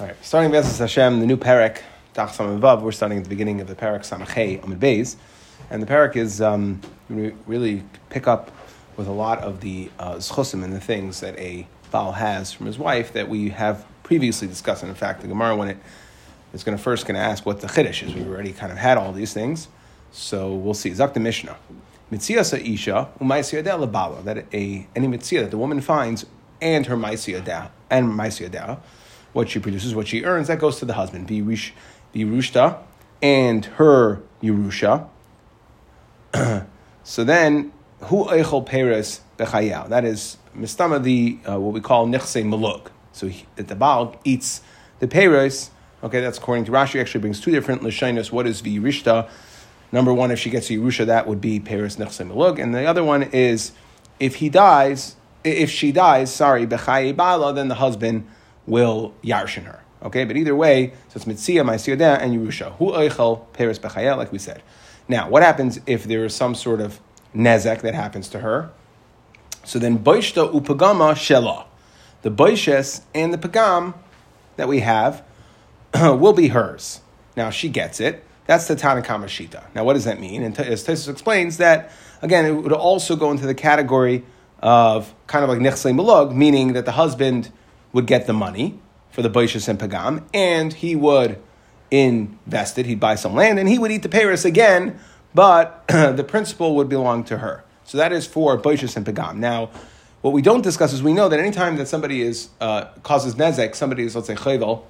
All right, starting Bezos Hashem, the new parak, Dach Vav. We're starting at the beginning of the parak Samachei Amid Beis, and the parak is um, really pick up with a lot of the uh, zchusim and the things that a Baal has from his wife that we have previously discussed. And in fact, the Gemara, when it is going to first going to ask what the chiddush is, we've already kind of had all these things, so we'll see. Zakta Mishnah. Mitziyasa Isha, Umaisiyadeh Labala, that a, any mitziyah that the woman finds and her Maisiyadeh, and Maisiyadeh, what she produces, what she earns, that goes to the husband. Birushta and her Yerusha. so then, Hu Eichel Peres Bechayal. That is Mistama, the, uh, what we call Nechse Maluk. So he, that the Baal eats the Peres. Okay, that's according to Rashi, actually brings two different Lashinas. What is Virishta? Number one, if she gets Yerusha, that would be Peres Nechse Maluk. And the other one is if he dies, if she dies, sorry, Bechaye Bala, then the husband will yarshin her. Okay, but either way, so it's mitzia, ma'asiyadeh, and yerusha. Hu oichel peres bechayel, like we said. Now, what happens if there is some sort of nezek that happens to her? So then, boishta upagama shela. The boishes and the pagam that we have will be hers. Now, she gets it. That's the Tanakama Shita. Now, what does that mean? And as Tesis explains, that again, it would also go into the category of kind of like nechse malug, meaning that the husband would get the money for the boishes and pagam, and he would invest it. He'd buy some land, and he would eat the Paris again, but the principal would belong to her. So that is for boishes and pagam. Now, what we don't discuss is we know that anytime that somebody is uh, causes nezek, somebody is let's say chayvel,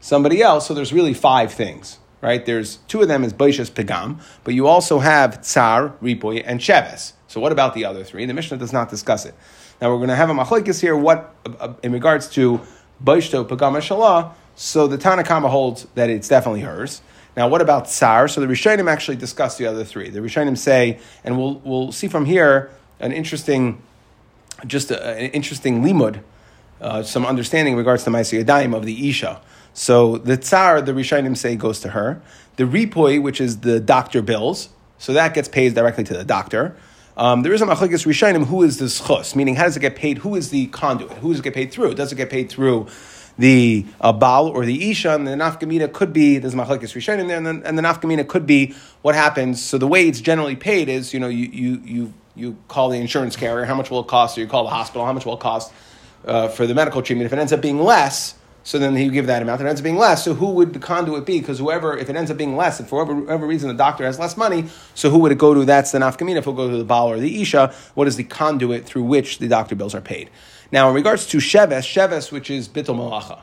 somebody else. So there's really five things right? There's two of them is Baishas Pegam, but you also have Tsar, Ripoy, and Sheves. So what about the other three? The Mishnah does not discuss it. Now we're going to have a machlekes here. What uh, in regards to Baishto Pegam Shalah? So the Tanakama holds that it's definitely hers. Now, what about Tsar? So the Rishonim actually discuss the other three. The Rishonim say, and we'll, we'll see from here an interesting, just a, an interesting limud, uh, some understanding in regards to Maisi Yadayim of the Isha. So the tsar, the Rishonim say, goes to her. The ripoy, which is the doctor bills, so that gets paid directly to the doctor. Um, there is a machlekes Rishonim, who is the schus, meaning how does it get paid? Who is the conduit? Who does it get paid through? Does it get paid through the uh, Baal or the Isha? And the nafkamina could be, there's machlekes Rishonim there, and, then, and the nafkamina could be what happens. So the way it's generally paid is, you know, you, you, you, you call the insurance carrier, how much will it cost? Or you call the hospital, how much will it cost uh, for the medical treatment? If it ends up being less, so then he give that amount. It ends up being less. So who would the conduit be? Because whoever, if it ends up being less, and for whatever, reason the doctor has less money, so who would it go to? That's the nafkamina. If it go to the Baal or the Isha, what is the conduit through which the doctor bills are paid? Now, in regards to Sheves, Sheves, which is Bittul Malacha,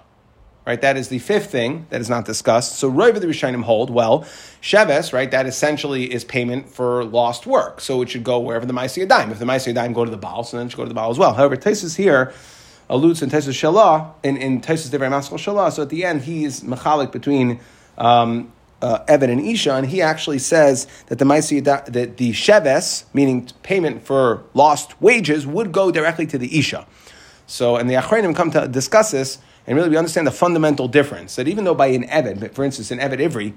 right? That is the fifth thing that is not discussed. So Roiva the Rishonim hold, well, Sheves, right, that essentially is payment for lost work. So it should go wherever the Maisi dime. If the Maisi dime go to the Baal, so then it should go to the Baal as well. However, Tesis here alludes in Taisus Shalah, in, in Taisus Devrei Maskal Shalah, so at the end he's mechalik between um, uh, Eved and Isha, and he actually says that the Maisi, that the Sheves, meaning payment for lost wages, would go directly to the Isha. So, and the Achronim come to discuss this, and really we understand the fundamental difference, that even though by an Eved, for instance, in Eved Ivri,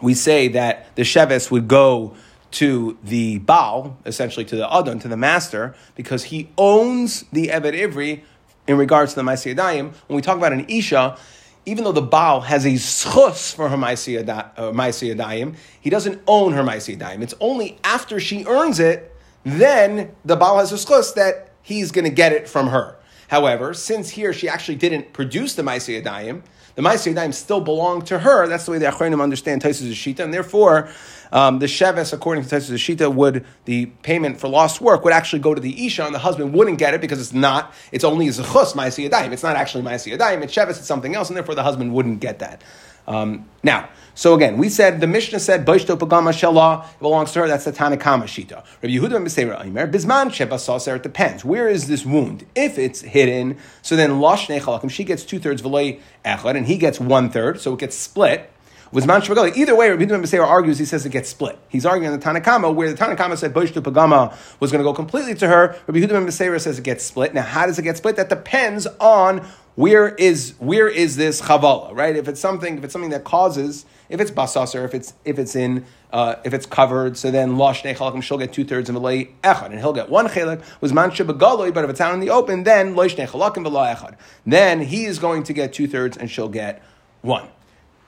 we say that the Sheves would go to the Baal, essentially to the Adon, to the master, because he owns the Evet Ivri in regards to the Maisi Yadayim, when we talk about an Isha, even though the Baal has a schus for her Maisi Yadayim, uh, he doesn't own her Maisi Yadayim. It's only after she earns it, then the Baal has a schus that he's going to get it from her. However, since here she actually didn't produce the Maisi Yadayim, the Maisi Yadayim still belong to her. That's the way the Achronim understand Taisus Shita, and therefore um, the Sheves, according to Taisus Shita, would the payment for lost work would actually go to the Isha, and the husband wouldn't get it because it's not. It's only Zechus Maisi Yadayim. It's not actually Maisi Yadayim. It's Sheves. It's something else, and therefore the husband wouldn't get that. Um, now, so again, we said the Mishnah said Boishto Pagama Shalah belongs to her. That's the Tanakama Shita. Rabbi Yehuda Meseira Aimer Bisman Sheba Saser. It depends. Where is this wound? If it's hidden, so then Losh Nechalakim she gets two thirds V'lei Echad and he gets one third, so it gets split. Was man shvagali. Either way, Rabbi ben argues. He says it gets split. He's arguing the Tanakama where the Tanakama said Boishtu Pagama was going to go completely to her. Rabbi Yehuda ben says it gets split. Now, how does it get split? That depends on where is where is this chavala, right? If it's something, if it's something that causes, if it's basas or if it's if it's in uh, if it's covered, so then losh nechalakim she'll get two thirds of a lay echad, and he'll get one chelak was man begaloi. But if it's out in the open, then losh nechalakim v'la echad. Then he is going to get two thirds, and she'll get one.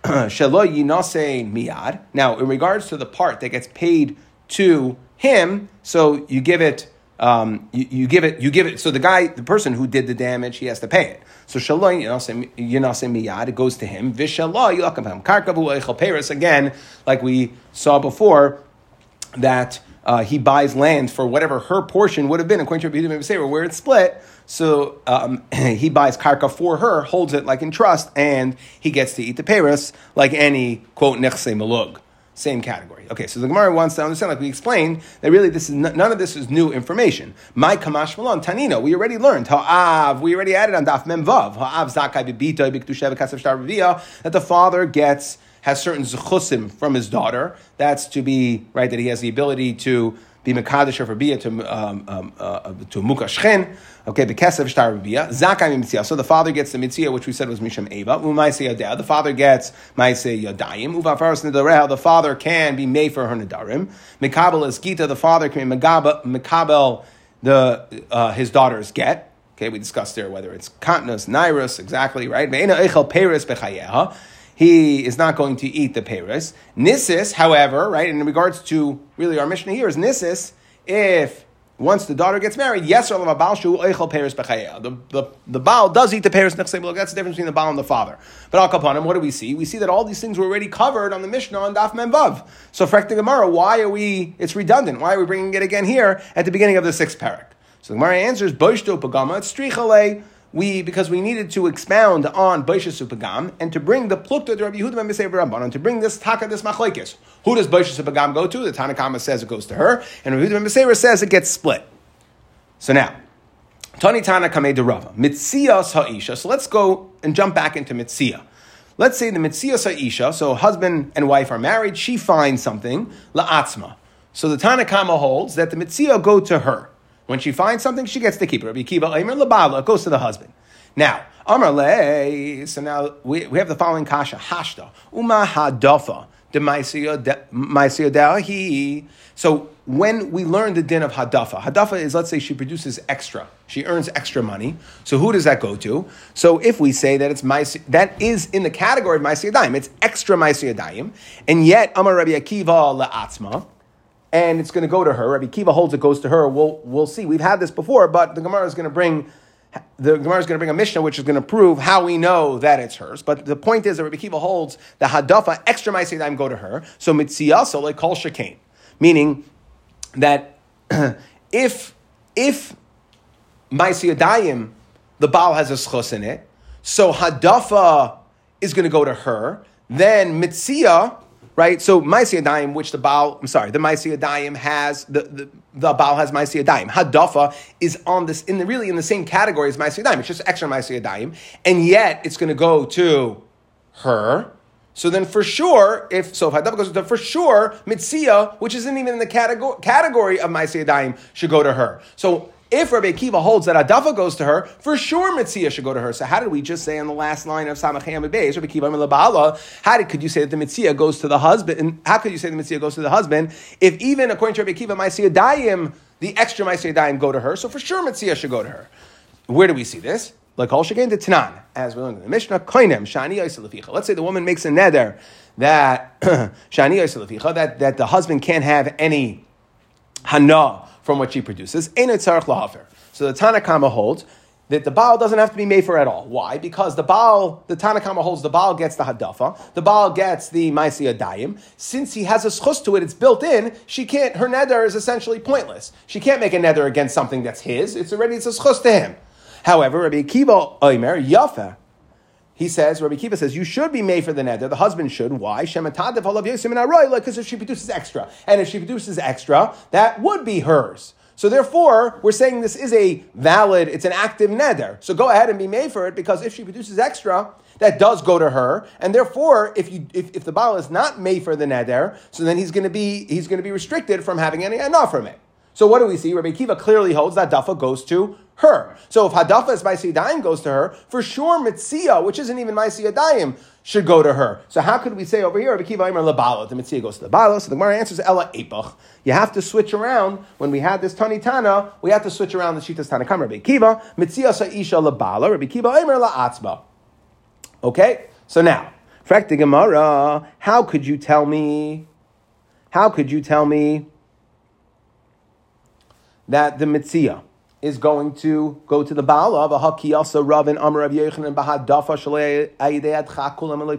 Shelo yinase miyad. Now, in regards to the part that gets paid to him, so you give it. Um, you, you, give it, you give it. So the guy, the person who did the damage, he has to pay it. So shalom yinase miyad, it goes to him. Vishallah yilakam karkavu. Again, like we saw before, that uh, he buys land for whatever her portion would have been according to Rabbi where it's split. So um, he buys karka for her, holds it like in trust, and he gets to eat the peris like any quote nechse malug. Same category. Okay, so the Gemara wants to understand, like we explained, that really this is n- none of this is new information. My kamash malon tanino. We already learned ha'av. We already added on daf memvav ha'av zakai bibita biktushev kasav that the father gets has certain zechusim from his daughter. That's to be right that he has the ability to be mekadosh for bia to um, um, uh, to mukashchen. Okay, bekesev shtar bia zakai mitzia. So the father gets the mitzia, which we said was misham eva. Umaisei yadeh. The father gets maisei yadayim. Uvafaras nedareh. The father can be made for her nedarim. Mekabel is gita. The father can be mekabel the uh, his daughters get. Okay, we discussed there whether it's continus, nairus, exactly right he is not going to eat the Paris. Nisis, however, right, in regards to really our mission here is Nisis, if once the daughter gets married, yes, the, the, the Baal does eat the Paris next time, That's the difference between the Baal and the father. But Al Kapanim, what do we see? We see that all these things were already covered on the Mishnah on Daf Memvav. So, Frekta Gemara, why are we, it's redundant. Why are we bringing it again here at the beginning of the sixth parak? So the Gemara answers, Boishto Pagama, it's Strichale we because we needed to expound on Baishas Upagam and to bring the plukta to Rabbi Yehuda ben Rabbanon to bring this taka this machlekes. Who does Baishas Upagam go to? The Tanakama says it goes to her, and Rabbi Yehuda ben says it gets split. So now, Tani Tana Kamei de Rava Mitzias Ha'isha. So let's go and jump back into Mitzia. Let's say the Mitzias Ha'isha. So husband and wife are married. She finds something la'atzma. So the Tanakama holds that the Mitzia go to her. When she finds something, she gets to keep it. Rabbi Kiva, Aimer Labala, goes to the husband. Now, Amar Le, so now we, we have the following kasha, Hashta, Uma Hadafa, he. So when we learn the din of hadafa, hadafa is let's say she produces extra, she earns extra money. So who does that go to? So if we say that it's maisi, that is in the category of maisiyadayim, it's extra maisiyadayim, and yet Amar Rabbi Akiva le'atzma, and it's going to go to her. Rabbi Kiva holds it goes to her. We'll, we'll see. We've had this before, but the Gemara is going to bring the Gemara is going to bring a Mishnah which is going to prove how we know that it's hers. But the point is that Rabbi Kiva holds the hadafa extra ma'aseh go to her. So mitziyah so like kol shekain, meaning that if if ma'aseh the Baal has a schos in it, so hadafa is going to go to her. Then mitziyah right? So Maisi which the Baal, I'm sorry, the Maisi has, the, the, the Baal has Maisi Hadafa is on this, in the, really in the same category as Maisi It's just extra Maisi And yet it's going to go to her. So then for sure, if, so if Hadafa goes to for sure, Mitzia, which isn't even in the category, category of Maisi should go to her. So if Rabbi Akiva holds that Adafa goes to her, for sure Mitzia should go to her. So how did we just say on the last line of Samachayam Beis, Rabbi Akiva Milabala, how did, could you say that the Mitzia goes to the husband? And how could you say the Mitzia goes to the husband if even according to Rabbi Akiva, Maisia Dayim, the extra Maisia Dayim go to her? So for sure Mitzia should go to her. Where do we see this? Like all Shagain the Tanan, as we learned in the Mishnah, Koinem, Shani Let's say the woman makes a neder that Shani that, that the husband can't have any hana from what she produces. So the Tanakama holds that the Baal doesn't have to be made for at all. Why? Because the Baal, the Tanakama holds the Baal gets the Hadafa, the Baal gets the Maisi Adayim. Since he has a schus to it, it's built in, she can't, her nether is essentially pointless. She can't make a nether against something that's his, it's already, it's a schus to him. However, Rabbi Akiva Oimer, Yafa, he says, Rabbi Kiva says, you should be made for the neder. The husband should. Why? Because if she produces extra. And if she produces extra, that would be hers. So therefore, we're saying this is a valid, it's an active neder. So go ahead and be made for it because if she produces extra, that does go to her, and therefore, if you if, if the baal is not made for the neder, so then he's going to be he's going to be restricted from having any enough from it. So what do we see? Rabbi Kiva clearly holds that dafa goes to her. So if hadafa is Maisi Yadayim goes to her, for sure Mitzia, which isn't even Maisi Yadayim, should go to her. So how could we say over here, Rabbi Kiva Imer Labalo, the Mitzia goes to the Balo? So the Gemara answers Ella Epach. You have to switch around. When we had this Tani Tana, we have to switch around the Shitas Tana Kam. Rabbi Kiva, Mitzia Sa'isha Labala, Rabbi Kiva Imer La'atzba. Okay, so now, Frak Gemara, how could you tell me? How could you tell me that the Mitzia is going to go to the Baal of a Haki also Rav and Amr of Yechanan Bahadafa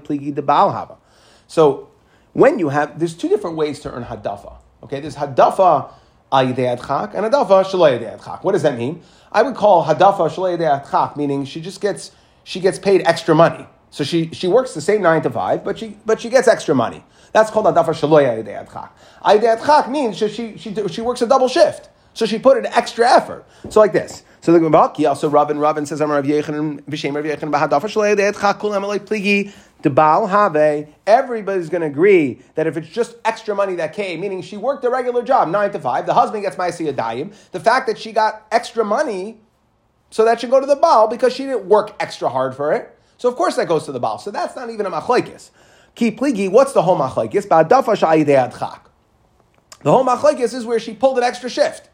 Pligi the Baal. So when you have, there's two different ways to earn Hadafa. Okay, there's Hadafa Ayidei Adchak and Hadafa Shalei Ayidei Adchak. What does that mean? I would call Hadafa Shalei Ayidei Adchak, meaning she just gets, she gets paid extra money. So she, she works the same nine to five, but she, but she gets extra money. That's called Hadafa Shalei Ayidei Adchak. Ayidei Adchak means she, she, she works a double shift. So she put an extra effort. So like this. So the Gemara, also Rabin Rabin says, "Amar Rav Yechon Rav Yechon b'hadafa shalei de'et chakul emelei pligi debal have." Everybody's going to agree that if it's just extra money that came, meaning she worked a regular job, nine to five, the husband gets ma'asiyah dayim. The fact that she got extra money, so that should go to the baal because she didn't work extra hard for it. So of course that goes to the baal. So that's not even a machlekes. Ki pligi, what's the whole machlekes? The whole machlekes is where she pulled an extra shift.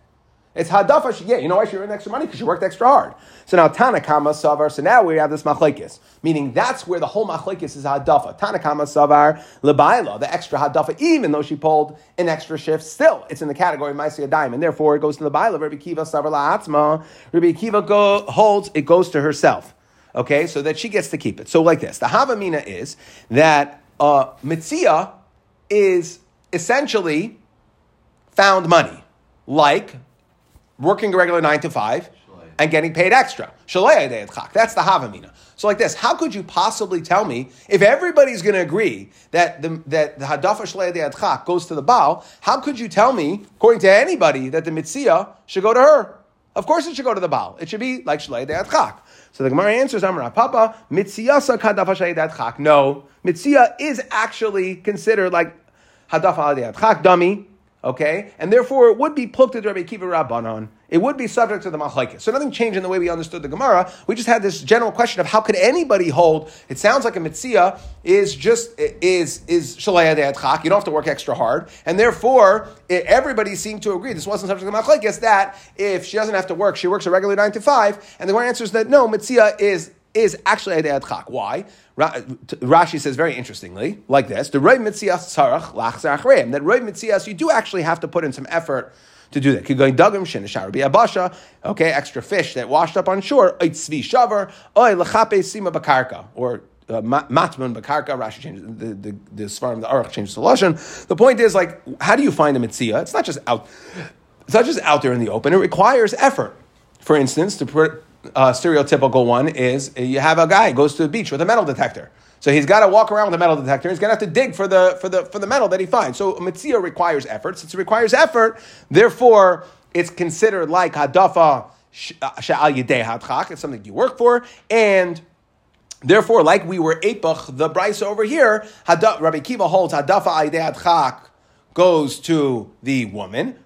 It's hadafa. She, yeah, you know why she earned extra money because she worked extra hard. So now Tanakama savar. So now we have this machlekes, meaning that's where the whole machlekes is hadafa. Tanakama savar lebaila, the extra hadafa, even though she pulled an extra shift, still it's in the category ma'aseh diamond. Therefore, it goes to the. Rabbi Kiva savar la'atzma. Rabbi Kiva go, holds it goes to herself. Okay, so that she gets to keep it. So like this, the havamina is that uh, mitzia is essentially found money, like working a regular nine to five and getting paid extra. That's the Havamina. So like this, how could you possibly tell me if everybody's going to agree that the that the Hadafa Shalei goes to the Baal? How could you tell me, according to anybody, that the Mitzia should go to her? Of course, it should go to the Baal. It should be like Shalei De'adchak. So the Gemara answers, Amar Papa, Mitziyasa Kadafa Shalei No, Mitzia is actually considered like Hadafa De'adchak dummy okay? And therefore, it would be pluked at Rabbi Kiva Rabbanon. It would be subject to the machlekes. So nothing changed in the way we understood the Gemara. We just had this general question of how could anybody hold? It sounds like a mitzia is just is is shalaya de'adchak. You don't have to work extra hard, and therefore it, everybody seemed to agree. This wasn't subject to the machlekes that if she doesn't have to work, she works a regular nine to five. And the Gemara answers that no, mitzia is is actually a chak. Why? Rashi says very interestingly, like this: the roy mitzias tzarach lach That roy mitzias, you do actually have to put in some effort to do that. Going dagim be abasha. Okay, extra fish that washed up on shore. Tzvi shavar oy lechape sima bakarka or uh, matman bakarka. Rashi changes the the the svarim the aruch changes the lashon. The point is like, how do you find a mitzia? It's not just out. It's not just out there in the open. It requires effort. For instance, to put uh, stereotypical one is you have a guy goes to the beach with a metal detector. So he's got to walk around with a metal detector. He's going to have to dig for the, for the, for the metal that he finds. So a mitzvah requires effort. Since it requires effort, therefore it's considered like hadafa sha'al yedei hadchak. It's something you work for. And therefore, like we were epach, the braisa over here, Rabbi Kiva holds hadafa yedei hadchak goes to the woman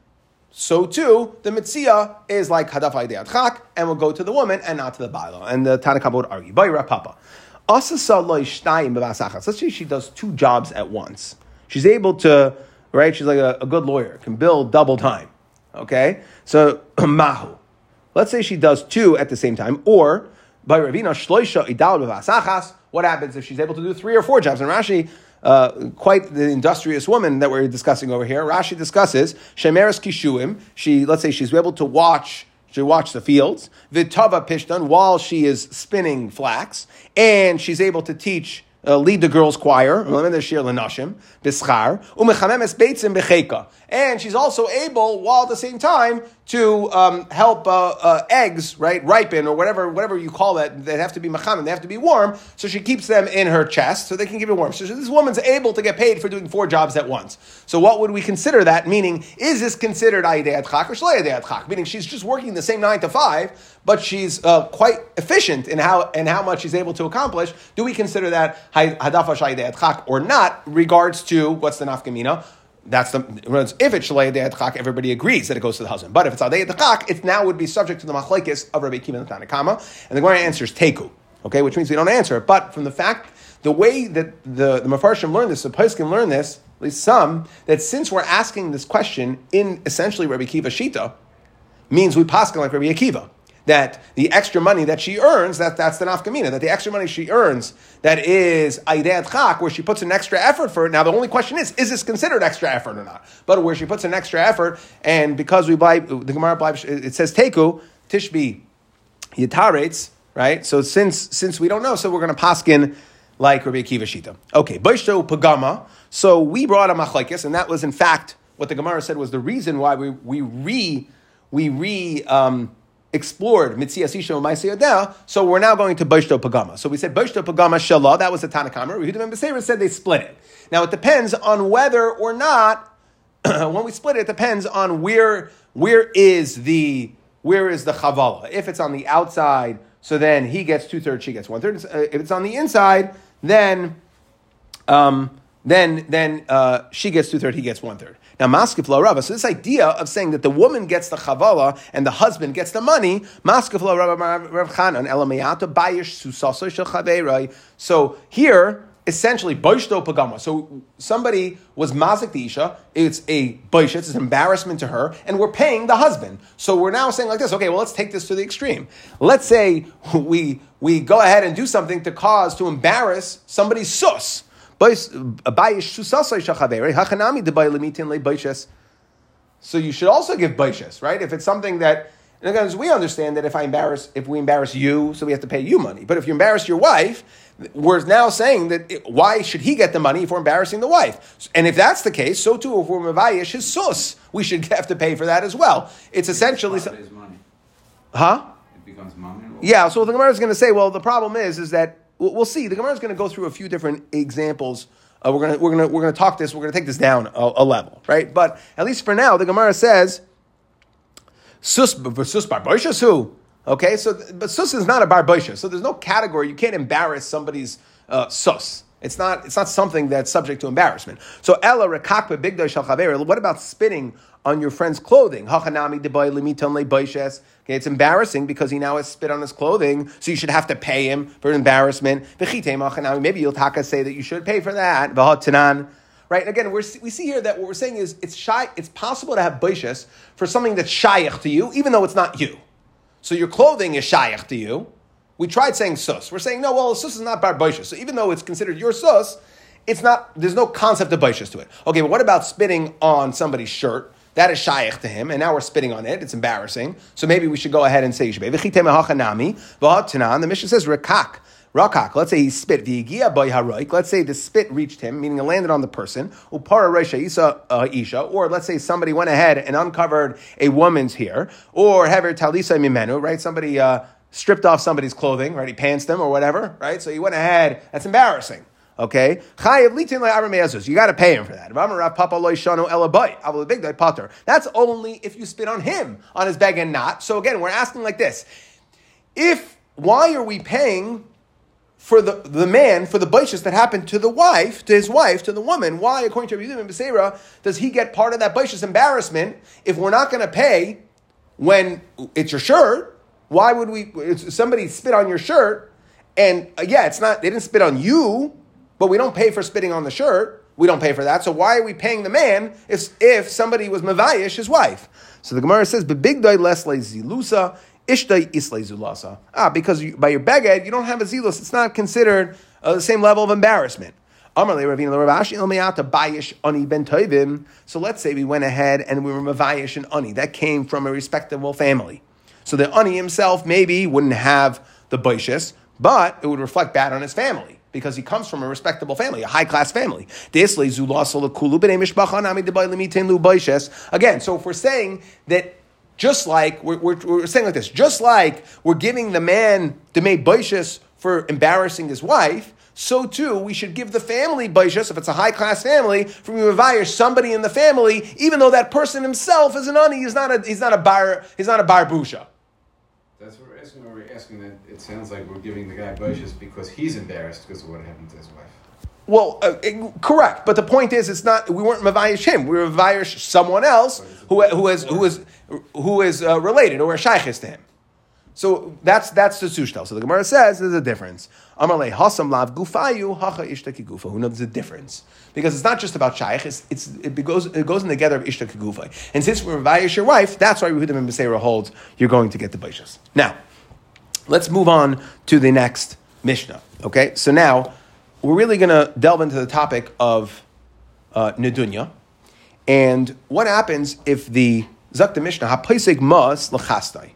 so too the mitzia is like hadaf adchak and will go to the woman and not to the bailo. And the Tanakh would argue, Bayra Papa. Let's say she does two jobs at once. She's able to, right? She's like a, a good lawyer, can bill double time. Okay? So, mahu. Let's say she does two at the same time, or by Ravina Shloisha Idal What happens if she's able to do three or four jobs? And Rashi uh, quite the industrious woman that we're discussing over here. Rashi discusses shemeres kishuim. She, let's say, she's able to watch. She watch the fields. Vitava pishtan while she is spinning flax, and she's able to teach uh, lead the girls' choir, and she's also able, while at the same time, to um, help uh, uh, eggs, right, ripen or whatever, whatever you call that. They have to be machamim, they have to be warm. So she keeps them in her chest so they can keep it warm. So this woman's able to get paid for doing four jobs at once. So what would we consider that? Meaning, is this considered ayidei chak or shlayadei chak? Meaning she's just working the same nine to five, but she's uh, quite efficient in how and how much she's able to accomplish. Do we consider that hadafa shayidei chak or not? Regards to what's the nafkamina? That's the if it's shalei chak, everybody agrees that it goes to the husband. But if it's adei chak, it now would be subject to the machlekes of Rabbi Kiva and Tanakama, and the Gemara answers teku. Okay, which means we don't answer it. But from the fact, the way that the the mafarshim learn this, the can learn this, at least some, that since we're asking this question in essentially Rabbi Kiva Shita, means we paskin like Rabbi Akiva that the extra money that she earns, that, that's the nafkamina, that the extra money she earns, that is aidat chak, where she puts an extra effort for it. Now, the only question is, is this considered extra effort or not? But where she puts an extra effort, and because we buy, the Gemara, it says teku, tishbi yitaretz, right? So since, since we don't know, so we're going to paskin like Rabbi Akiva Shita. Okay, Baishto Pagama. So we brought a machlekes, and that was in fact what the Gemara said was the reason why we, we re, we re, um, explored Mitzias Isha and so we're now going to Boishto Pagama. So we said Boishto Pagama Shalah, that was the Tanakhama. Rehudim and Beseira said they split it. Now it depends on whether or not, when we split it, it depends on where, where is the, where is the Chavala. If it's on the outside, so then he gets two thirds, she gets one third. Uh, if it's on the inside, then, um, then, then uh, she gets two thirds, he gets one third. Now, maskif la rava. So this idea of saying that the woman gets the chavala and the husband gets the money, maskif la rava rav chanan elamayata bayish susaso shel. So here, essentially boishto pagama. So somebody was mazik the isha. It's a boish. It's an embarrassment to her, and we're paying the husband. So we're now saying like this. Okay, well let's take this to the extreme. Let's say we we go ahead and do something to cause to embarrass somebody's sus. So you should also give baishas, right? If it's something that, and we understand that if I embarrass, if we embarrass you, so we have to pay you money. But if you embarrass your wife, we're now saying that it, why should he get the money if we're embarrassing the wife? And if that's the case, so too if we're mavayish his sus, we should have to pay for that as well. It's essentially, so, huh? It becomes money. Yeah. So the Gemara is going to say, well, the problem is, is that we'll, see. The Gemara is going to go through a few different examples. Uh, we're going to we're to we're to talk this. We're going to take this down a, a, level, right? But at least for now, the Gemara says, "Sus sus bar who." Okay, so but sus is not a bar so there's no category. You can't embarrass somebody's uh, sus. It's not, it's not something that's subject to embarrassment. So Ella rekakbe bigdoy shal What about spitting on your friend's clothing? Hachanami deboy limiton le Okay, it's embarrassing because he now has spit on his clothing, so you should have to pay him for embarrassment. Maybe you'll taka say that you should pay for that. Right? And again, we see here that what we're saying is it's shy, it's possible to have baishas for something that's shaykh to you, even though it's not you. So your clothing is shaykh to you, we tried saying sus. We're saying, no, well, sus is not bar boishas. So even though it's considered your sus, it's not, there's no concept of boishas to it. Okay, but what about spitting on somebody's shirt? That is shaykh to him, and now we're spitting on it. It's embarrassing. So maybe we should go ahead and say yishbei. The Mishnah says rekak. Rakak, let's say he spit. Let's say the spit reached him, meaning it landed on the person. Upara isa uh, isha, or let's say somebody went ahead and uncovered a woman's hair, or hever talisa mimenu, right? Somebody uh, stripped off somebody's clothing, right? He pants them or whatever, right? So he went ahead. That's embarrassing. Okay, you got to pay him for that. That's only if you spit on him on his bag and not. So again, we're asking like this: If why are we paying for the, the man for the baishas that happened to the wife, to his wife, to the woman? Why, according to Rabbi and Beseira, does he get part of that baishas embarrassment if we're not going to pay when it's your shirt? Why would we? Somebody spit on your shirt, and uh, yeah, it's not. They didn't spit on you, but we don't pay for spitting on the shirt. We don't pay for that. So why are we paying the man if if somebody was mavayish his wife? So the Gemara says, "Bebigdai lesle zilusa." Ishtay islay zulasa. Ah, because you, by your beged, you don't have a zilus. It's not considered uh, the same level of embarrassment. So let's say we went ahead and we were mavayish and ani. That came from a respectable family. So the ani himself maybe wouldn't have the baishis, but it would reflect bad on his family. Because he comes from a respectable family, a high class family. Again, so if we're saying that just like we're, we're, we're, saying like this, just like we're giving the man the maid baishas for embarrassing his wife, so too we should give the family baishas if it's a high class family from Yuvayir somebody in the family, even though that person himself is an ani, he's not a he's not a bar he's not a bar. What we're asking. That it sounds like we're giving the guy baishas because he's embarrassed because of what happened to his wife. Well, uh, it, correct, but the point is, it's not. We weren't mavayish him. We were mavayish someone else who who is who is who is uh, related or a shaykhis to him. So that's that's the sushtel. So the Gemara says there's a difference. Amarle hasam lav gufayu hacha ishtaki gufa. Who knows the difference? Because it's not just about shaykh. It's, it's it goes it goes in the together of ishtaki gufa. And since we're vayish your wife, that's why Rehudim and Beseira holds you're going to get the baishas. Now, let's move on to the next mishnah. Okay, so now we're really going to delve into the topic of uh, nedunya, and what happens if the zakta mishnah hapaisik mas lachastai.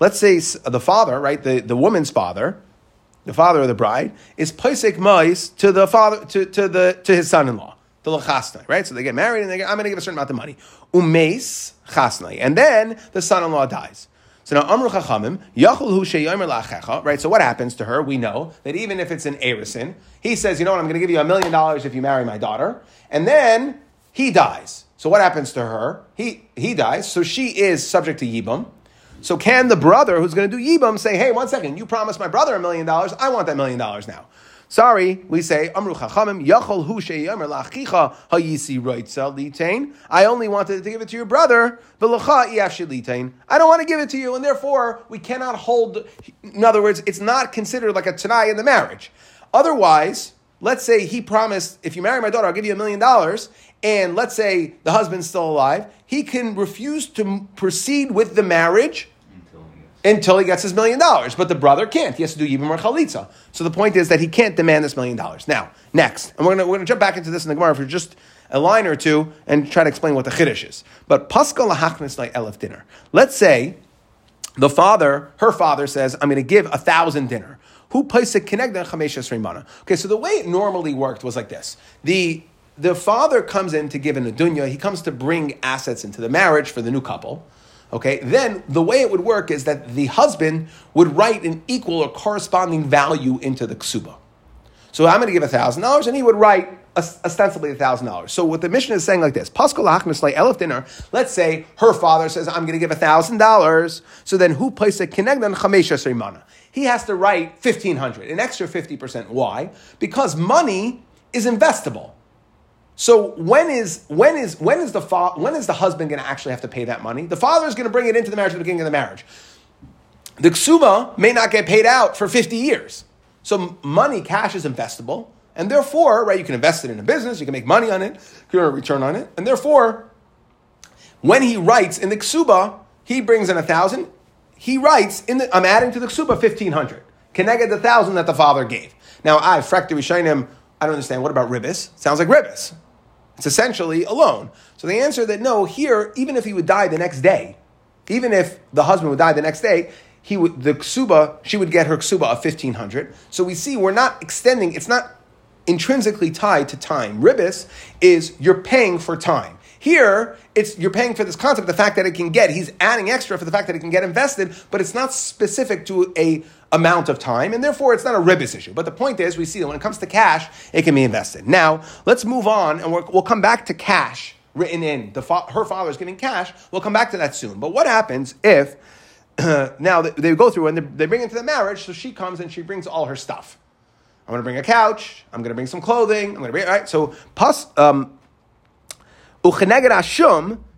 Let's say the father, right, the, the woman's father, the father of the bride, is paisik mais to the father to, to the to his son-in-law, the lachastai, right? So they get married and they get, I'm going to give a certain amount of money, Umes chasnai, and then the son-in-law dies. So now Amru Chachamim, Yachul Hu Sheyomer right? So what happens to her? We know that even if it's an Arison, he says, you know what, I'm going to give you a million dollars if you marry my daughter. And then he dies. So what happens to her? He, he dies. So she is subject to Yibam. So can the brother who's going to do Yibam say, hey, one second, you promised my brother a million dollars, I want that million dollars now. Sorry, we say Amru Chachamim Yachol Hu Sheyomer Lachicha Hayisi Roitza Litain. I only wanted to give it to your brother, but Lacha Litain. I don't want to give it to you, and therefore we cannot hold. In other words, it's not considered like a tanai in the marriage. Otherwise, let's say he promised, if you marry my daughter, I'll give you a million dollars, and let's say the husband's still alive, he can refuse to proceed with the marriage until he gets his million dollars. But the brother can't. He has to do even more chalitza. So the point is that he can't demand this million dollars. Now, next, and we're going we're gonna jump back into this in the Gemara for just a line or two and try to explain what the chiddush is. But pascal lahachnis like elef dinar. Let's say the father, her father says, I'm going to give a thousand dinar. Who plays it connected chameshes Okay, so the way it normally worked was like this: the the father comes in to give an adunya. He comes to bring assets into the marriage for the new couple. Okay, then the way it would work is that the husband would write an equal or corresponding value into the ksuba. So I'm going to give thousand dollars, and he would write ostensibly thousand dollars. So what the mission is saying like this: Pascal Achmislay Elif dinar. Let's say her father says, "I'm going to give thousand dollars." So then, who places a kinegdan chamesha serimana? He has to write fifteen hundred, an extra fifty percent. Why? Because money is investable. So when is when is when is the fa- when is the husband going to actually have to pay that money? The father is going to bring it into the marriage at the beginning of the marriage. The ksuba may not get paid out for fifty years. So money, cash is investable, and therefore, right, you can invest it in a business, you can make money on it, you can earn a return on it, and therefore, when he writes in the ksuba, he brings in a thousand. He writes in the I'm adding to the ksuba fifteen hundred. Connected the thousand that the father gave. Now I frekti him. I don't understand. What about ribbis? Sounds like ribbis. It's essentially a loan. So the answer that no, here, even if he would die the next day, even if the husband would die the next day, he would the ksuba, she would get her ksuba of fifteen hundred. So we see we're not extending, it's not intrinsically tied to time. Ribis is you're paying for time. Here, it's you're paying for this concept, the fact that it can get. He's adding extra for the fact that it can get invested, but it's not specific to a amount of time, and therefore it's not a ribis issue. But the point is, we see that when it comes to cash, it can be invested. Now, let's move on, and we will come back to cash written in. The fa- her father's giving cash. We'll come back to that soon. But what happens if now they, they, go through and they, they bring into the marriage? So she comes and she brings all her stuff. I'm going to bring a couch. I'm going to bring some clothing. I'm going to bring right. So pas um,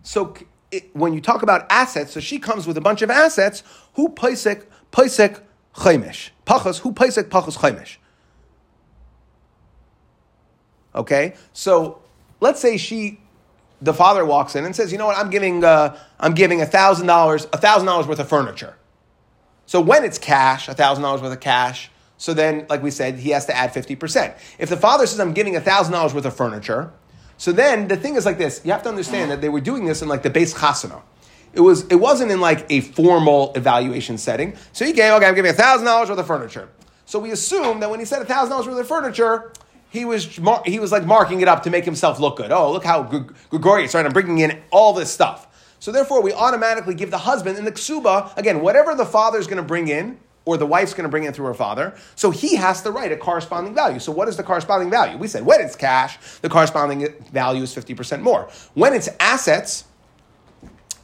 So it, when you talk about assets, so she comes with a bunch of assets. Who paisek paisek Chaimish. Pachas, who Pesach Pachas Chaimish? Okay, so let's say she, the father walks in and says, you know what, I'm giving, uh, I'm giving a thousand dollars, a thousand dollars worth of furniture. So when it's cash, a thousand dollars worth of cash, so then, like we said, he has to add 50%. If the father says, I'm giving a thousand dollars worth of furniture, so then the thing is like this, you have to understand that they were doing this in like the base chasana. It was it wasn't in like a formal evaluation setting. So he gave, okay, I'm giving thousand dollars worth of furniture. So we assume that when he said a thousand dollars worth of furniture, he was mar- he was like marking it up to make himself look good. Oh, look how Gr- Gregorius, right? I'm bringing in all this stuff. So therefore, we automatically give the husband in the ksuba again whatever the father is going to bring in or the wife's going to bring it through her father. So he has to write a corresponding value. So what is the corresponding value? We said when it's cash, the corresponding value is 50% more. When it's assets,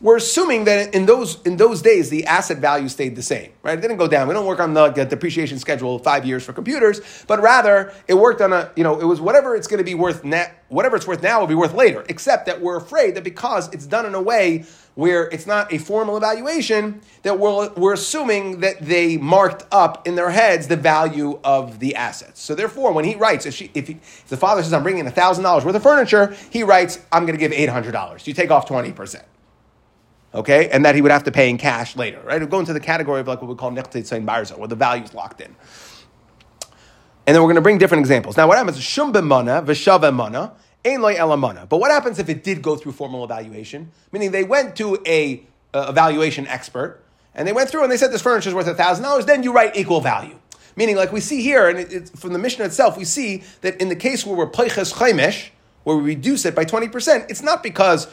we're assuming that in those in those days the asset value stayed the same, right? It didn't go down. We don't work on the, the depreciation schedule five years for computers, but rather it worked on a you know it was whatever it's going to be worth net whatever it's worth now will be worth later. Except that we're afraid that because it's done in a way where it's not a formal evaluation, that we're, we're assuming that they marked up in their heads the value of the assets. So therefore, when he writes, if, she, if, he, if the father says, I'm bringing $1,000 worth of furniture, he writes, I'm going to give $800. You take off 20%. Okay? And that he would have to pay in cash later, right? It would go into the category of like what we call nechtet sein barza, where the value is locked in. And then we're going to bring different examples. Now, what happens? Shum b'mana, v'shav b'mana, ein loy elamana. But what happens if it did go through formal evaluation? Meaning they went to a evaluation expert, and they went through and they said this furniture is worth $1,000, then you write equal value. Meaning, like we see here, and from the Mishnah itself, we see that in the case where we're pleiches chaimesh, where we reduce it by 20%, it's not because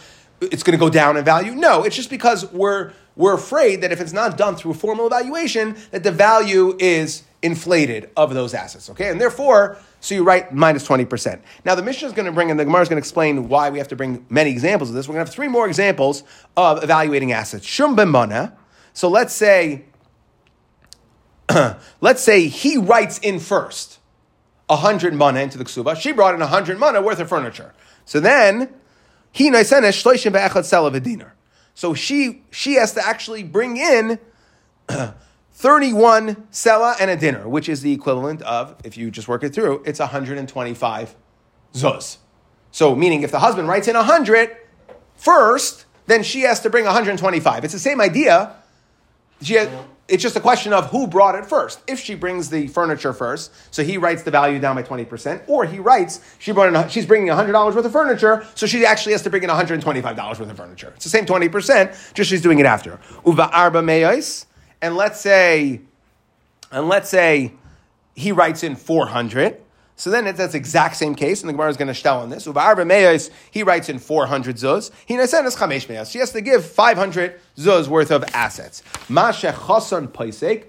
it's going to go down in value. No, it's just because we're, we're afraid that if it's not done through formal evaluation, that the value is inflated of those assets. Okay, and therefore, so you write minus 20%. Now, the mission is going to bring, and the Gemara is going to explain why we have to bring many examples of this. We're going to have three more examples of evaluating assets. Shum b'mana. So let's say, let's say he writes in first a hundred mana into the ksuba. She brought in a hundred mana worth of furniture. So then he naisenesh shloishim be'echad selav dinar. So she she has to actually bring in 31 sela and a dinar, which is the equivalent of, if you just work it through, it's 125 zuz. So, meaning if the husband writes in 100 first, then she has to bring 125. It's the same idea. She has, it's just a question of who brought it first. If she brings the furniture first, so he writes the value down by 20%, or he writes, she brought in, she's bringing $100 worth of furniture, so she actually has to bring in $125 worth of furniture. It's the same 20%, just she's doing it after. Uva arba meyos, and let's say, and let's say he writes in 400, so then it's that's exact same case, and the Gemara is going to shtel on this. He writes in 400 zuz. He nasenes chamesh. She has to give 500 zuz worth of assets. Ma shechason paisek,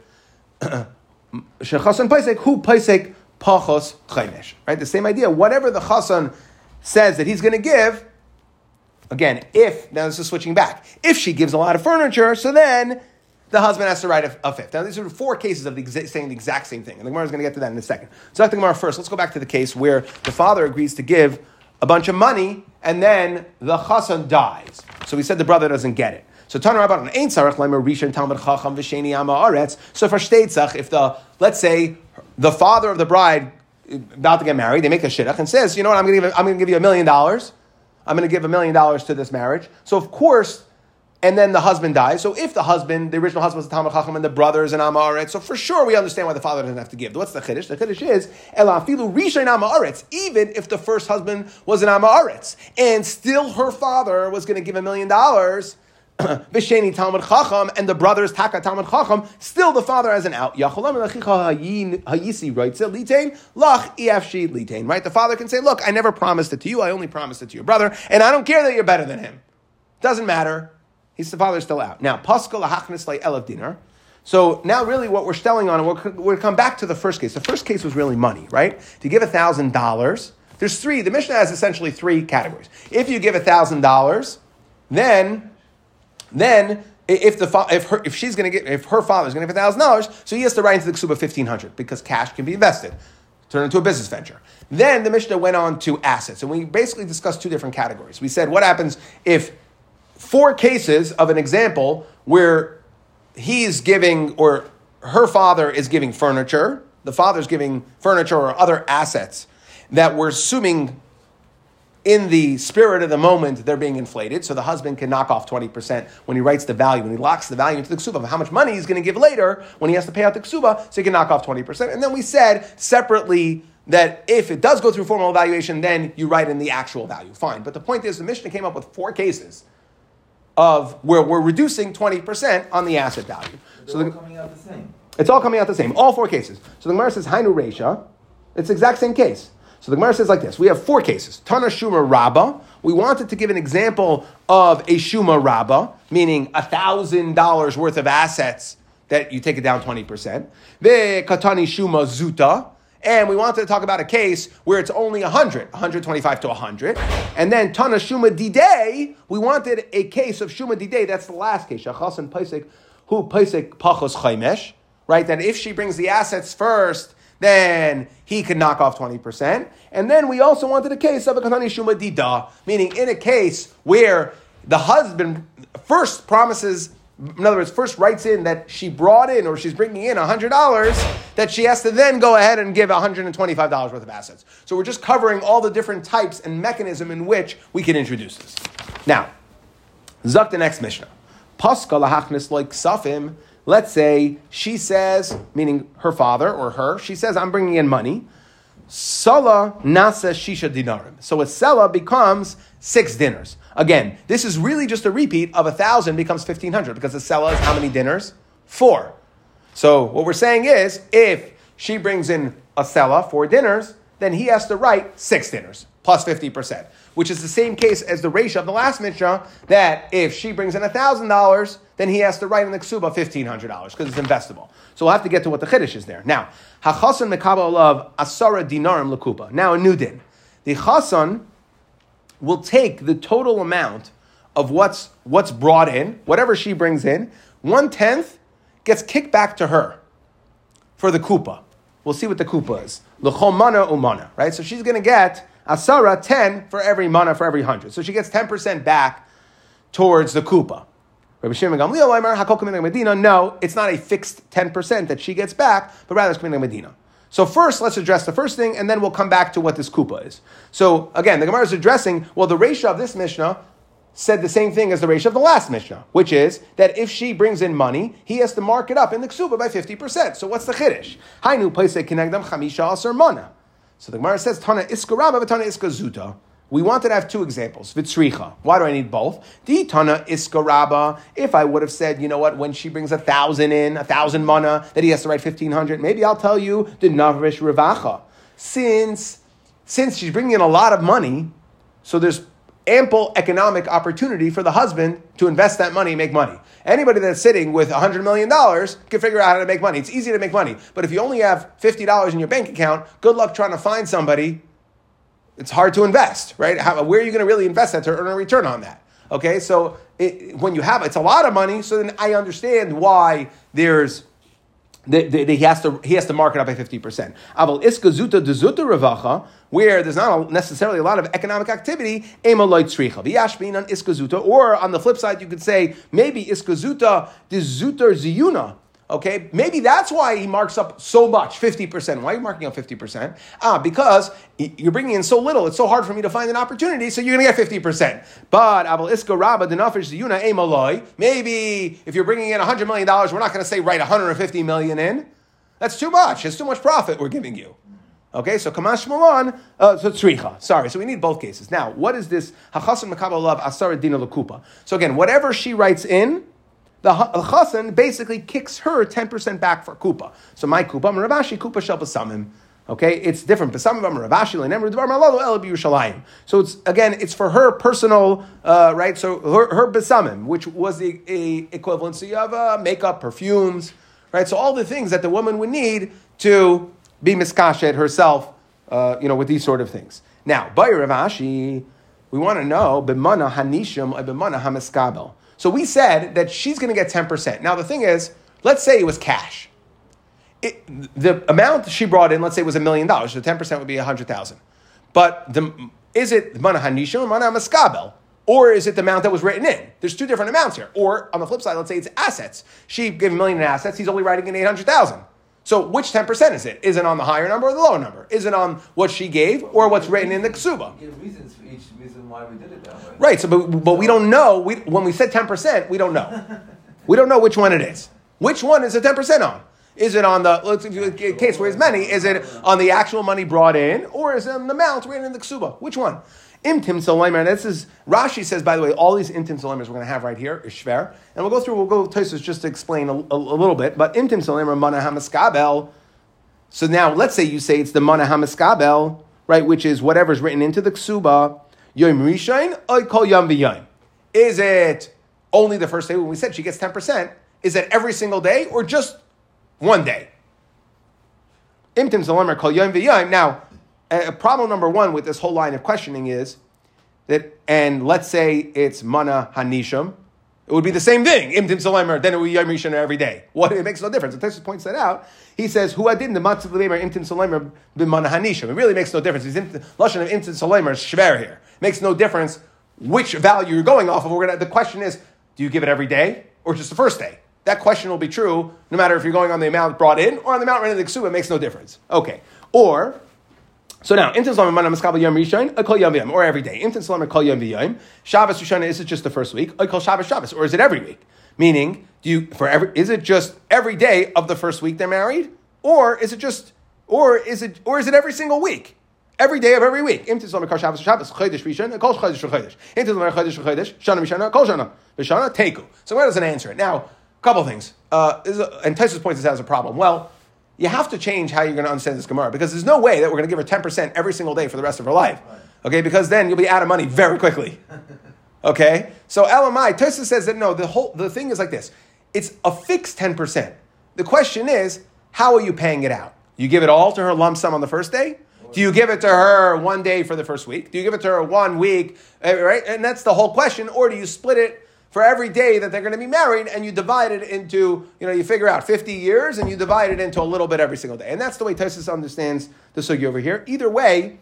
shechason paisek, who paisek pachos chaymesh. Right, the same idea. Whatever the chason says that he's going to give, again, if now this is switching back. If she gives a lot of furniture, so then the husband has to write a, a fifth. Now, these are four cases of the exa- saying the exact same thing, and the Gemara is going to get to that in a second. So, that's the Gemara first. Let's go back to the case where the father agrees to give a bunch of money, and then the chasan dies. So, we said the brother doesn't get it. So, Tana Rabban ain't sarach rishon talmud chacham v'sheni ama aretz. So, for shteitzach, if the let's say the father of the bride about to get married, they make a shidduch and says, you know what, I'm going to give you a million dollars. I'm going to give a million dollars to this marriage. So, of course, and then the husband dies. So if the husband, the original husband was a Talmud Chacham and the brothers and Amaretz, so for sure we understand why the father doesn't have to give. What's the Chiddush? The Chiddush is, Elafilu Rishon Amaretz, even if the first husband was an Amaretz, and still her father was going to give a million dollars, Visheni Talmud Chacham and the brothers Taka Talmud Chacham, still the father has an out. Right? The father can say, Look, I never promised it to you, I only promised it to your brother, and I don't care that you're better than him. Doesn't matter. He's the father's still out. Now, Pascal Lahachnis like Elav Dinar. So now, really, what we're stelling on, we're, we're come back to the first case. The first case was really money, right? To give thousand dollars, there's three. The Mishnah has essentially three categories. If you give thousand dollars, then, then if the if her if she's going to get if her father's going to give thousand dollars, so he has to write into the ksuba fifteen hundred because cash can be invested, turn into a business venture. Then the Mishnah went on to assets, and we basically discussed two different categories. We said what happens if four cases of an example where he's giving or her father is giving furniture, the father's giving furniture or other assets that we're assuming in the spirit of the moment they're being inflated. So the husband can knock off 20% when he writes the value, when he locks the value into the ksuba of how much money he's going to give later when he has to pay out the ksuba, so he can knock off 20%. And then we said separately that if it does go through formal evaluation, then you write in the actual value. Fine. But the point is, the Mishnah came up with four cases of where we're reducing 20% on the asset value. so they're coming out the same. It's all coming out the same. All four cases. So the Gemara says Hainu Reisha. It's the exact same case. So the Gemara says like this: We have four cases. Tana Shuma Rabba. We wanted to give an example of a Shuma Rabba, meaning a thousand dollars worth of assets that you take it down twenty percent. The Katani Shuma Zuta. And we wanted to talk about a case where it's only 100, 125 to 100. And then Tana Shuma Didei, we wanted a case of Shuma Didei, that's the last case. Shachas and Paisik, who Paisik Pachos Chaimesh, right? That if she brings the assets first, then he could knock off 20%. And then we also wanted a case of a Katani Shuma Dida, meaning in a case where the husband first promises in other words, first writes in that she brought in or she's bringing in $100, that she has to then go ahead and give $125 worth of assets. So we're just covering all the different types and mechanism in which we can introduce this. Now, Zuk the next Mishnah. Paska lahachnis like safim. Let's say she says, meaning her father or her, she says, I'm bringing in money. Sala nasa shisha dinarim. So a sela becomes six dinars. Again, this is really just a repeat of a thousand becomes fifteen hundred because the sela is how many dinars? Four. So what we're saying is, if she brings in a sela four dinars, then he has to write six dinars plus plus fifty percent, which is the same case as the ratio of the last Mishnah. That if she brings in thousand dollars, then he has to write in the ksuba fifteen hundred dollars because it's investable. So we'll have to get to what the chiddush is there. Now, hachasan mekabel of asara dinarim lakupa. Now a new din. The chasan will take the total amount of what's what's brought in, whatever she brings in, one tenth gets kicked back to her for the kupa. We'll see what the kupa is. L'chomana umana, right? So she's going to get asara 10 for every mana for every hundred. So she gets 10% back towards the kupa. No, it's not a fixed 10% that she gets back, but rather it's coming Medina. So first, let's address the first thing, and then we'll come back to what this kupa is. So again, the Gemara is addressing, well, the ratio of this Mishnah said the same thing as the ratio of the last Mishnah, which is that if she brings in money, he has to mark it up in the ksuba by 50%. So what's the chiddush? Hainu paise kinegdam chamisha aser mana. So the Gemara says, Tana iska rabba, Tana iska zuta. We wanted to have two examples. Vitzricha. Why do I need both? Di tana iskaraba. If I would have said, you know what, when she brings a thousand in, a thousand mana, that he has to write fifteen hundred. Maybe I'll tell you the navrish revacha. Since since she's bringing in a lot of money, so there's ample economic opportunity for the husband to invest that money make money. Anybody that's sitting with $100 million can figure out how to make money. It's easy to make money. But if you only have $50 in your bank account, good luck trying to find somebody it's hard to invest, right? How, where are you going to really invest that to earn a return on that? Okay, so it, when you have it's a lot of money, so then I understand why there's the, the, the, he has to he has to mark it up by fifty percent. Aval iska zuta dezuta revacha, where there's not necessarily a lot of economic activity, emaloit tzricha v'yashbin on iska zuta, or on the flip side, you could say maybe iska zuta dezuta ziyuna Okay, maybe that's why he marks up so much, 50%. Why are you marking up 50%? Ah, because you're bringing in so little, it's so hard for me to find an opportunity, so you're going to get 50%. But, Abel Iska Rabba Dinafish Yuna Emaloi, maybe if you're bringing in $100 million, we're not going to say write 150 million in. That's too much. It's too much profit we're giving you. Okay, so Kamash Malon, uh, so Tzricha. Sorry, so we need both cases. Now, what is this? Hachasim Makabal Love Asar Dina Lakupa. So again, whatever she writes in, the chassan basically kicks her 10% back for kupa. So my kupa, Ravashi kupa shel basamim. Okay, it's different. So it's again, it's for her personal, uh, right? So her, her basamim, which was the a equivalency of uh, makeup, perfumes, right? So all the things that the woman would need to be miskashet herself, uh, you know, with these sort of things. Now, by Ravashi, we want to know b'mana hanishim b'mana hamiskabel. So we said that she's going to get 10%. Now, the thing is, let's say it was cash. It, the amount she brought in, let's say, it was a million dollars. So 10% would be 100000 But the, is it mana hanisha or mana maskabel? Or is it the amount that was written in? There's two different amounts here. Or on the flip side, let's say it's assets. She gave a million in assets. He's only writing in 800,000. So which 10% is it? Is it on the higher number or the lower number? Is it on what she gave or what's written in the ksuba? Give reasons for each reason why we did it that way. Right, so but, but we don't know. We, when we said 10%, we don't know. we don't know which one it is. Which one is the 10% on? Is it on the let's case where it's many? Is it on the actual money brought in, or is it on the amount written in the ksuba? Which one? Imtim and this is Rashi says, by the way, all these Imtim Salomers we're going to have right here is Shver, and we'll go through. We'll go Tosfos just to explain a, a, a, little bit. But Imtim Salomer Mana Hamaskabel. So now, let's say you say it's the Mana Hamaskabel, right, which is whatever's written into the Ksuba. Yom Rishain, I call Yom. Is it only the first day when we said she gets ten percent? Is it every single day or just one day? Imtim call Yom V'Yom. Now, uh, problem number one with this whole line of questioning is that, and let's say it's mana hanisham, it would be the same thing. Imtim Salemer, then it would be Yom Rishon er every day. What? It makes no difference. The Tosfos points that out. He says, "Who I didn't the matzav lemer imtim Salemer b'mana hanisham." It really makes no difference. It's lashon of imtim Salemer is shver here. It makes no difference which value you're going off of. We're gonna. The question is, do you give it every day or just the first day? That question will be true no matter if you're going on the amount brought in or on the amount rented the ksuba. It makes no difference. Okay. Or so now, Imtin Salam Mana Maskabel Yom Yom V'yom, or every day. Imtin Salam Yom V'yom. Shabbos Rishon, is it just the first week? I call Shabbos Shabbos, or is it every week? Meaning, do you for every is it just every day of the first week they're married, or is it just or is it or is it every single week? Every day of every week. Imtin Salam call Shabbos Shabbos Chodesh Rishon, call Chodesh Chodesh. Imtin Salam Chodesh Chodesh, Shana Rishon, call Shana Rishana Teku. So where does it answer it? Now, a couple things. Uh, a, and Tosfos points this out as a problem. Well you have to change how you're going to understand this Gemara because there's no way that we're going to give her 10% every single day for the rest of her life. Okay, because then you'll be out of money very quickly. Okay? So LMI, Tosa says that no, the whole the thing is like this. It's a fixed 10%. The question is, how are you paying it out? You give it all to her lump sum on the first day? Do you give it to her one day for the first week? Do you give it to her one week? Eh, right? And that's the whole question. Or do you split it for every day that they're going to be married, and you divide it into, you know, you figure out 50 years and you divide it into a little bit every single day. And that's the way Tosfos understands the sugi over here. Either way,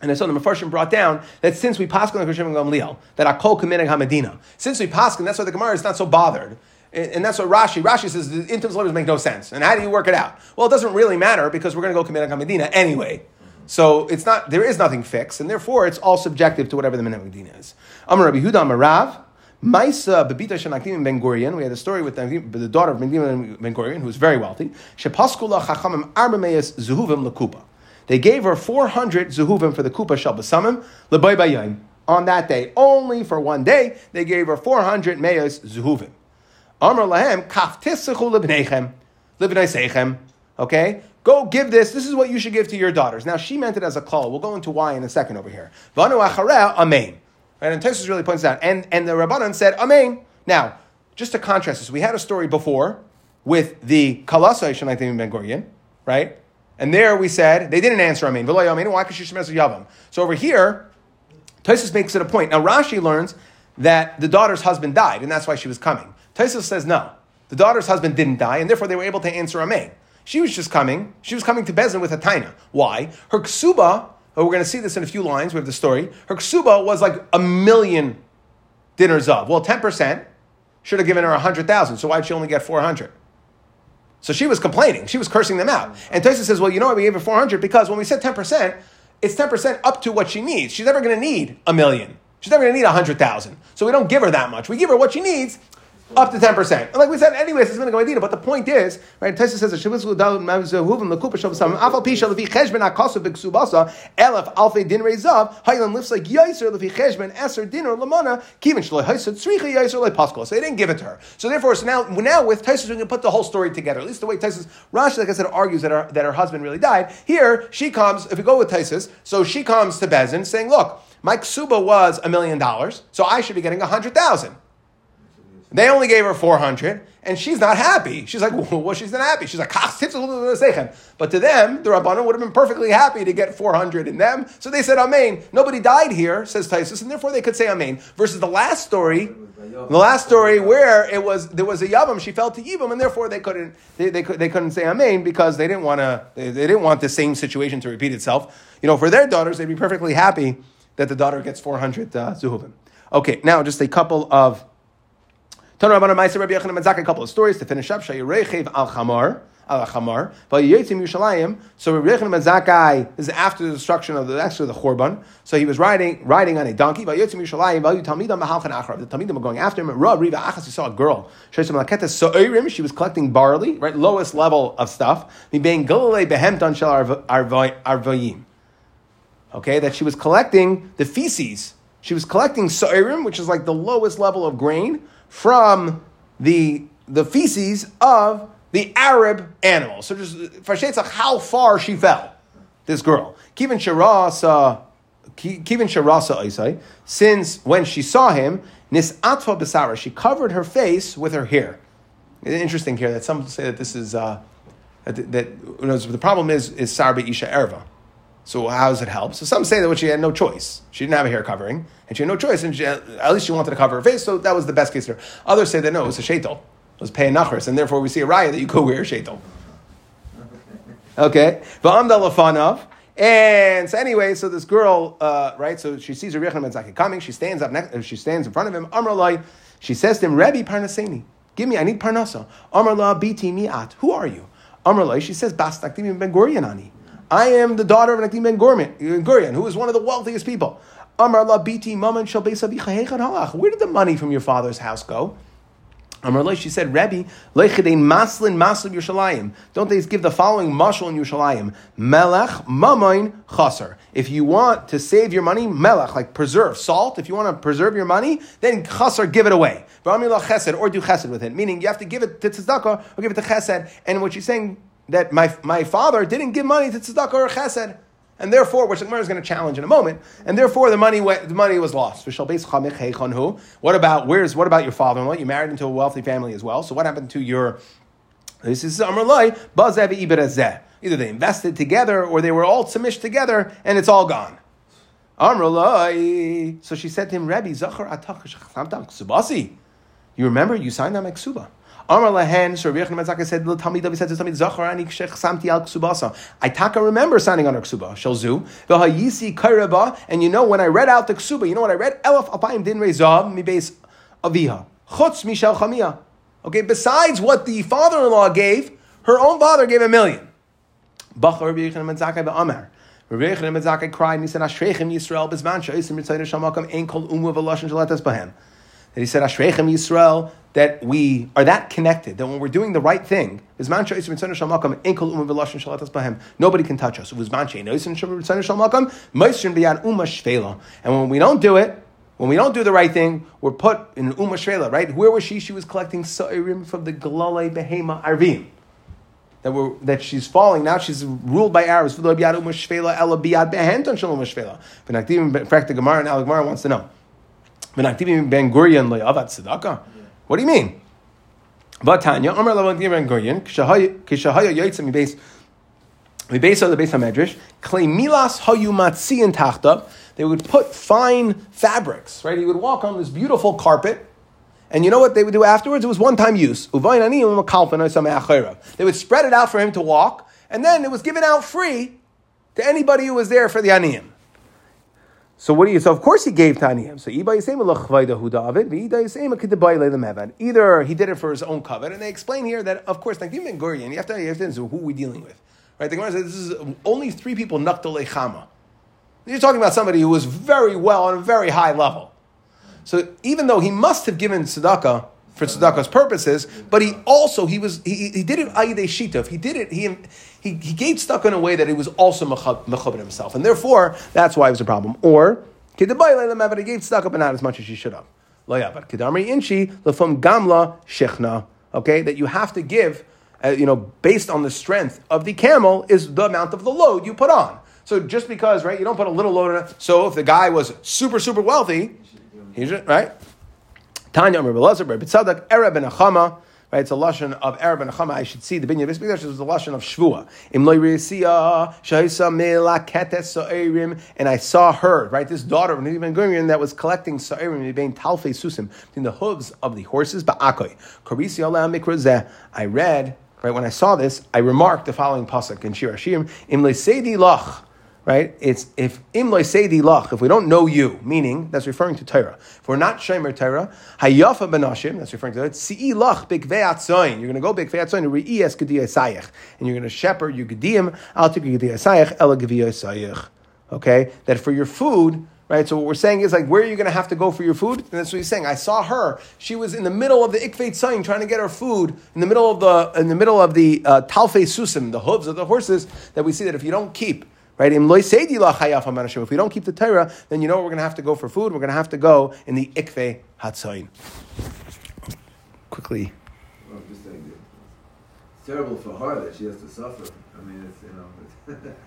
and I saw the Mepharshim brought down that since we paskin on Hashem Gamliel, that akol kaminig hamadina. Since we paskin, that's why the Gemara is not so bothered. And that's what Rashi, Rashi says the intim letters make no sense. And how do you work it out? Well, it doesn't really matter because we're going to go kaminig hamadina anyway. So it's not, there is nothing fixed, and therefore it's all subjective to whatever the minhag medina is. Amar Rabbi Huda Amarav, Maisa Bebita Shanakdim Ben Gurion. We had a story with the daughter of Ben Gurion, who was very wealthy. Shepaskula Chachamim Arbameis Zuhuvim Lakupa. They gave her 400 Zuhuvim for the Kupa Shal Basamim Lebay Bayayim. On that day, only for one day, they gave her 400 Meis Zuhuvim. Amr Lahem Kaftisachu Lebneichem. Libnei Seichem. Okay? Go give this. This is what you should give to your daughters. Now, she meant it as a call. We'll go into why in a second over here. Vanu Amen. Right? And Tosfos really points out. And, and the Rabbanan said, Amen. Now, just to contrast this, we had a story before with the Kalasai Shanaitim Ben Gurion, right? And there we said, they didn't answer Amen. So over here, Tosfos makes it a point. Now, Rashi learns that the daughter's husband died, and that's why she was coming. Tosfos says, no. The daughter's husband didn't die, and therefore they were able to answer Amen. She was just coming. She was coming to Bezin with a taina. Why? Her ksuba we're going to see this in a few lines. We have the story. Her ksuba was like a million dinars of. Well, 10% should have given her 100,000. So why'd she only get 400? So she was complaining. She was cursing them out. And Tosa says, well, you know why we gave her 400? Because when we said 10%, it's 10% up to what she needs. She's never going to need a million. She's never going to need 100,000. So we don't give her that much. We give her what she needs, up to 10%. And like we said, anyways, it's going to go idea. But the point is, right, Tessa says, Elef Alfe Din Rezav, Highland lifts like Yaiser Levi Cheshben, Eser Dinner Lamana, Kivin Shalai Haisad Sricha Yaiser Lai Paskal. So they didn't give it to her. So therefore, so now, now with Tosfos, we can put the whole story together. At least the way Tosfos, Rashi, like I said, argues that her, that her husband really died. Here, she comes, if we go with Tosfos, so she comes to Bezin saying, look, my ksuba was a million dollars, so I should be getting a hundred thousand. They only gave her 400, and she's not happy. She's like, well, she's not happy. She's like, but to them, the Rabbanon would have been perfectly happy to get 400 in them. So they said, Amen. Nobody died here, says Tosfos, and therefore they could say Amen. Versus the last story, the last story where it was there was a Yavam, she fell to Yivam, and therefore they couldn't they, they, they couldn't say Amen because they didn't want to they, they didn't want the same situation to repeat itself. You know, for their daughters, they'd be perfectly happy that the daughter gets 400 uh, Zuhuvim. Okay, now just a couple of Tana Rabbanan Ma'aser Rabbi Yochanan a couple of stories to finish up. Shayirechev al Chamar. ala chamar. Vayotzim Yerushalayim. So Rabbi Yochanan ben Zakkai is after the destruction of the actually the Churban. So he was riding riding on a donkey. Vayotzim Yerushalayim. Vayu Talmidim Mahalchan Achrav. The Talmidim were going after him. Ra Riva Achas. He saw a girl. Sheshem Laketes So'irim. She was collecting barley, right, lowest level of stuff. Mi being Galilei Behemton Shel Arvayim. Okay, that she was collecting the feces. She was collecting So'irim, which is like the lowest level of grain, from the the feces of the Arab animal. So just like how far she fell, this girl. Kivin Sharasa, Kivin Sharasa Isai, since when she saw him, Nis Atva Besara, she covered her face with her hair. Interesting here that some say that this is, uh, that, that you know, the problem is, is Sarba Isha Erva. So how does it help? So some say that she had no choice. She didn't have a hair covering, and she had no choice, and she, at least she wanted to cover her face, so that was the best case there. Others say that no, it was a shaitel was paying nachris, and therefore we see a raya that you could wear a shaitel. Okay, v'amda And so anyway, so this girl, uh, right? So she sees Rabbi Yechon ben coming. She stands up next. She stands in front of him. Amrlai. She says to him, Rebbe Parnaseni, give me. I need parnasa. Amrla biti miat. Who are you? Amrlai. She says, Bas Nakdim ben Gurion ani. I am the daughter of Nakdim ben Gurion, who is one of the wealthiest people. Amrla biti maman shal Where did the money from your father's house go? Amarloi, she said, Rebbe, leichedein maslin maslin Yerushalayim. Don't they give the following mashal in Yerushalayim? Melech mamain chaser. If you want to save your money, melech, like preserve, salt, if you want to preserve your money, then chaser, give it away. Chesed, or do chesed with it. Meaning you have to give it to tzedakah or give it to chesed. And what she's saying, that my, my father didn't give money to tzedakah or chesed and therefore, which the Gemara is going to challenge in a moment, and therefore the money went, the money was lost. What about where's what about your father-in-law? You married into a wealthy family as well. So what happened to your? This is Amrlai Either they invested together or they were all samished together, and it's all gone. Amrlai. So she said to him, Rabbi Zachar Subasi. You remember you signed that Meksuba. Amar lahen, Rabbi Yechon said, "Little Talmid David said to Talmid Zacharani kshech samti al ksubasa." I taka remember signing on a ksuba. Shalzu v'hayisi kairaba, and you know when I read out the ksuba, you know what I read? Elaf apayim din rezav mi beis aviha chutz mishel chamia. Okay, besides what the father-in-law gave, her own father gave a million. Bachar Rabbi Yechon Metzakah be'amar. Rabbi Yechon Metzakah cried and he said, "Ashreichem Yisrael bezman sha'isim mitzayir shamakam ein kol umu v'lashon shalatas bahem." That he said, Ashreichem Yisrael, that we are that connected, that when we're doing the right thing, nobody can touch us. And when we don't do it, when we don't do the right thing, we're put in Uma Shvela, right? Where was she? She was collecting Sa'irim from the Galale Behema Arvim. That, we're, that she's falling. Now she's ruled by Arabs. The Gemara and Al Gemara wants to know. Ben Gurion le'avat tzedakah? What do you mean? Vatanya, Amar Ben Gurion, Kishahaya Mibes of the base of Medrash, Klei Milas Hayu Matzian Tachta, they would put fine fabrics, right? He would walk on this beautiful carpet, and you know what they would do afterwards? It was one time use. They would spread it out for him to walk, and then it was given out free to anybody who was there for the aniyim. So what do you? So of course he gave Taniyim. So Either he did it for his own covet, and they explain here that of course like Ben Gurion, you have to answer who we dealing with, right? The Gemara says this is only three people nakdal chama. You're talking about somebody who was very well on a very high level. So even though he must have given tzedakah for tzedakah's purposes, but he also he was he, he did it ayidei shitav. He did it he he, he gave tzedakah in a way that he was also mechabed himself, and therefore that's why it was a problem. Or but he gave tzedakah but not as much as he should have. But kedamri inchi lefum gamla shechna. Okay, that you have to give, uh, you know, based on the strength of the camel is the amount of the load you put on. So just because, right, you don't put a little load on it. So if the guy was super, super wealthy, he's right. Tanya Rabbi Lazar, Rabbi Tzadak, Ereb and Achama. Right, it's a lashon of Arab and Achama. I should see the binyan Mikdash is a lashon of Shvua. Im and I saw her, right, this daughter of Ben Gurion that was collecting sa'irim being talfei susim between the hooves of the horses. Ba'akoy korisi ala mikrazeh. I read right when I saw this. I remarked the following pasuk in Shir Hashim: Im lach. Right? It's if im seidi lach, if we don't know you, meaning that's referring to Torah. If we're not shemer Torah, hayafa benashim, that's referring to it. Si lach bikvei atzoin. You're going to go bikvei atzoin to re'iyas gediyah sayich, and you're going to shepherd your gediyim al tik gediyah sayich ela gediyah sayich. Okay, that for your food. Right, so what we're saying is like, where are you going to have to go for your food? And that's what he's saying. I saw her; she was in the middle of the ikvei tzayin, trying to get her food in the middle of the in the middle of the uh, talfe susim, the hooves of the horses. That we see that if you don't keep Right? If we don't keep the Torah, then you know we're going to have to go for food. We're going to have to go in the ikve hatzayin. Quickly. Well, just saying, it's terrible for her that she has to suffer. I mean, it's you know.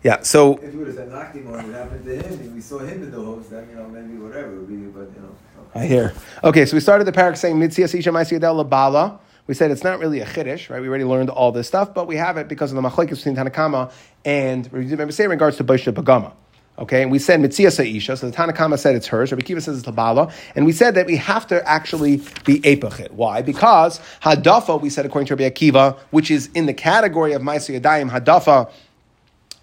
Yeah, so if you would have said Nachdim on it happened to him, and we saw him in the hopes, then you know maybe whatever would be, but you know. Okay. I hear. Okay, so we started the parak saying Mitzia Sisha Maisiyadel Labala. We said it's not really a chiddush, right? We already learned all this stuff, but we have it because of the machlekes between Tanakama and remember say in regards to Baisha Bagama. Okay, and we said Mitzia Sa'isha, so the Tanakama said it's hers, Rabbi Kiva says it's Labala, and we said that we have to actually be Epachit. Why? Because Hadafa, we said according to Rabbi Akiva, which is in the category of Maisi Yadayim, Hadafa,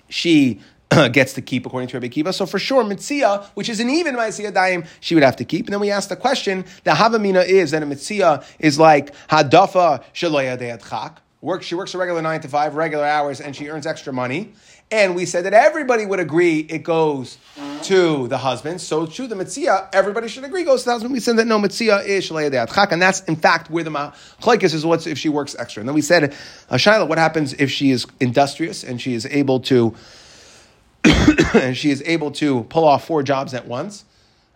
she gets to keep according to Rabbi Kiva. So for sure, Mitzia, which is an even Ma'asiyah Daim, she would have to keep. And then we ask the question, the Havamina is that a Mitzia is like Hadafa Shaloya De'at Work, she works a regular nine to five, regular hours, and she earns extra money. And we said that everybody would agree it goes to the husband. So to the Mitzia, everybody should agree goes to the husband. We said that no, Mitzia is Shaleya De'at and that's in fact where the Machlaikis is what's if she works extra. And then we said, uh, Shaila, what happens if she is industrious and she is able to and she is able to pull off four jobs at once,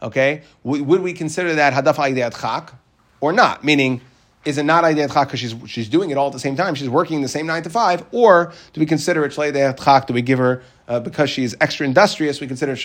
okay, would we consider that hadaf aydeat chak or not? Meaning, is it not aydeat chak because she's, she's doing it all at the same time? She's working the same nine to five, or do we consider it shleideit chak? Do we give her uh, because she's extra industrious? We consider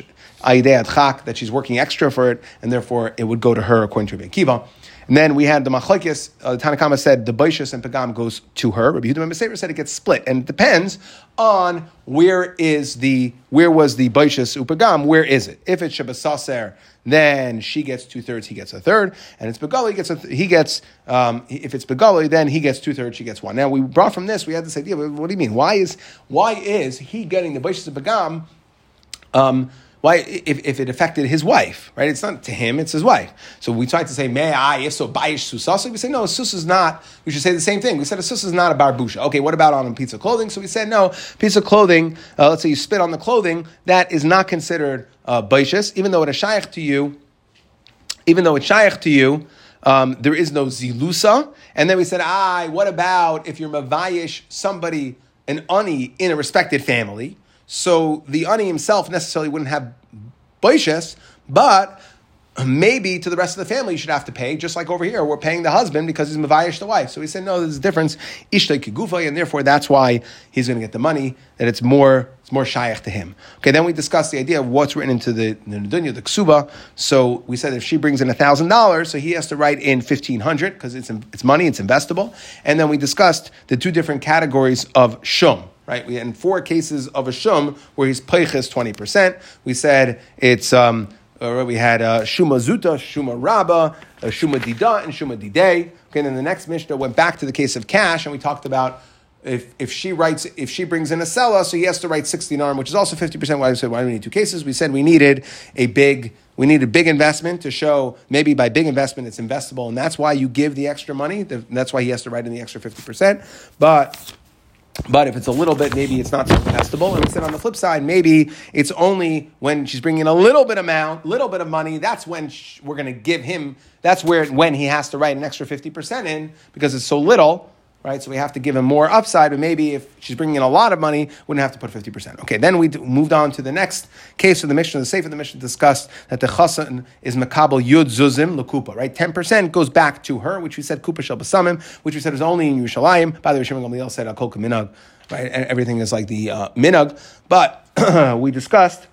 aydeat chak that she's working extra for it, and therefore it would go to her according to Rabbi Kiva. And then we had the machlekes. Uh, Tanakama said the Baishas and Pagam goes to her. Rabbi Yehuda Mesefer said it gets split, and it depends on where is the where was the Baishas Upagam. Where is it? If it's Shabbasaser, then she gets two thirds, he gets a third, and it's Begali, he gets a, he gets um, if it's Begali, then he gets two thirds, she gets one. Now we brought from this, we had this idea. What do you mean? Why is why is he getting the Baishas Pagam? Um, why, if, if it affected his wife, right? It's not to him, it's his wife. So we tried to say, may I, if so, bayish susasa. We say, no, sus is not, we should say the same thing. We said a sus is not a barbusha. Okay, what about on a piece of clothing? So we said, no, piece of clothing, uh, let's say you spit on the clothing, that is not considered uh, even though it is shaykh to you, even though it's shaykh to you, um, there is no zilusa. And then we said, ah, what about if you're mavayish somebody, an ani in a respected family? So the ani himself necessarily wouldn't have boishes, but maybe to the rest of the family you should have to pay, just like over here, we're paying the husband because he's mavayish the wife. So he said, no, there's a difference, ishtay kigufa, and therefore that's why he's going to get the money, that it's more, it's more shaykh to him. Okay, then we discussed the idea of what's written into the, the the ksuba. So we said if she brings in $1,000, so he has to write in 1500 because it's, it's money, it's investable. And then we discussed the two different categories of shum right? We had four cases of a shum where he's peiches 20%. We said it's, um, uh, we had uh, shuma zuta, shuma rabba, uh, shuma dida, and shuma didei. Okay, then the next Mishnah went back to the case of cash, and we talked about if, if she writes, if she brings in a seller, so he has to write 16 arm, which is also 50%. Why we said, why do we need two cases? We said we needed a big, we needed big investment to show maybe by big investment it's investable, and that's why you give the extra money. That's why he has to write in the extra 50%. But but if it's a little bit, maybe it's not so investable. And we said on the flip side, maybe it's only when she's bringing a little bit amount, little bit of money. That's when we're going to give him. That's where when he has to write an extra fifty percent in because it's so little right? So we have to give him more upside, but maybe if she's bringing in a lot of money, wouldn't have to put 50%. Okay, then we moved on to the next case of the Mishnah. The safe of the Mishnah discussed that the chasan is makabel yud zuzim lekupa, right? 10% goes back to her, which we said kupa shel basamim, which we said is only in Yerushalayim. By the way, Shimon Gamliel said akol minag, right? Everything is like the uh, minag. But we discussed.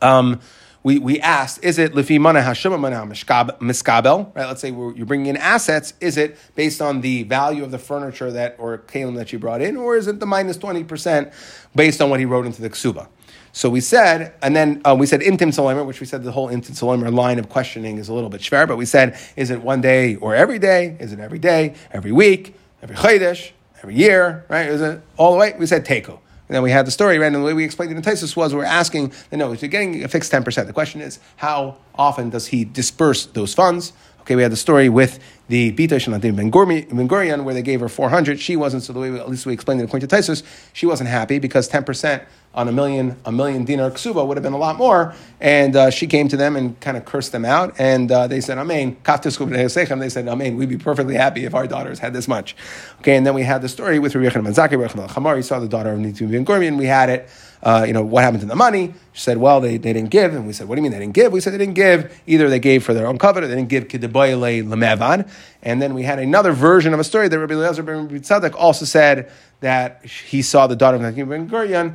Um, we, we asked, is it lifi mana hashema mana miskabel? Right? Let's say you're bringing in assets. Is it based on the value of the furniture that or kalim that you brought in, or is it the minus twenty percent based on what he wrote into the ksuba? So we said, and then uh, we said intim salomer, which we said the whole intim salomer line of questioning is a little bit schwer, but we said, is it one day or every day? Is it every day, every week, every chaydish? every year, right? Is it all the way. We said teku. And then we had the story, right? And the way we explained it in Tosfos was we're asking, no, if you're getting a fixed 10%, the question is, how often does he disperse those funds? Okay, we had the story with the Bita Shalatim Ben Gurion, where they gave her 400. She wasn't, so the way, we, at least we explained it according to Tosfos, she wasn't happy because 10% on a million, a million dinar ksuba would have been a lot more. And uh, she came to them and kind of cursed them out. And uh, they said, Amen. They said, Amen. We'd be perfectly happy if our daughters had this much. Okay, and then we had the story with Rabbi Yechon Manzaki, Chamar. He saw the daughter of Nitim Ben Gurion. We had it uh, you know, what happened to the money? She said, well, they, they didn't give. And we said, what do you mean they didn't give? We said they didn't give. Either they gave for their own covenant, they didn't give kidaboyle lemevan. And then we had another version of a story that Rabbi Eliezer ben also said that he saw the daughter of ben Gurion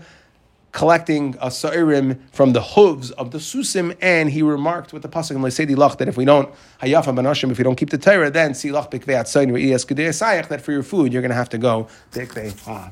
collecting a sa'irim from the hooves of the susim, and he remarked with the pasuk in Leisedi Lach that if we don't hayafa banashim, if we don't keep the Torah, then si lach silach bekveat sayin that for your food you're going to have to go bekve ha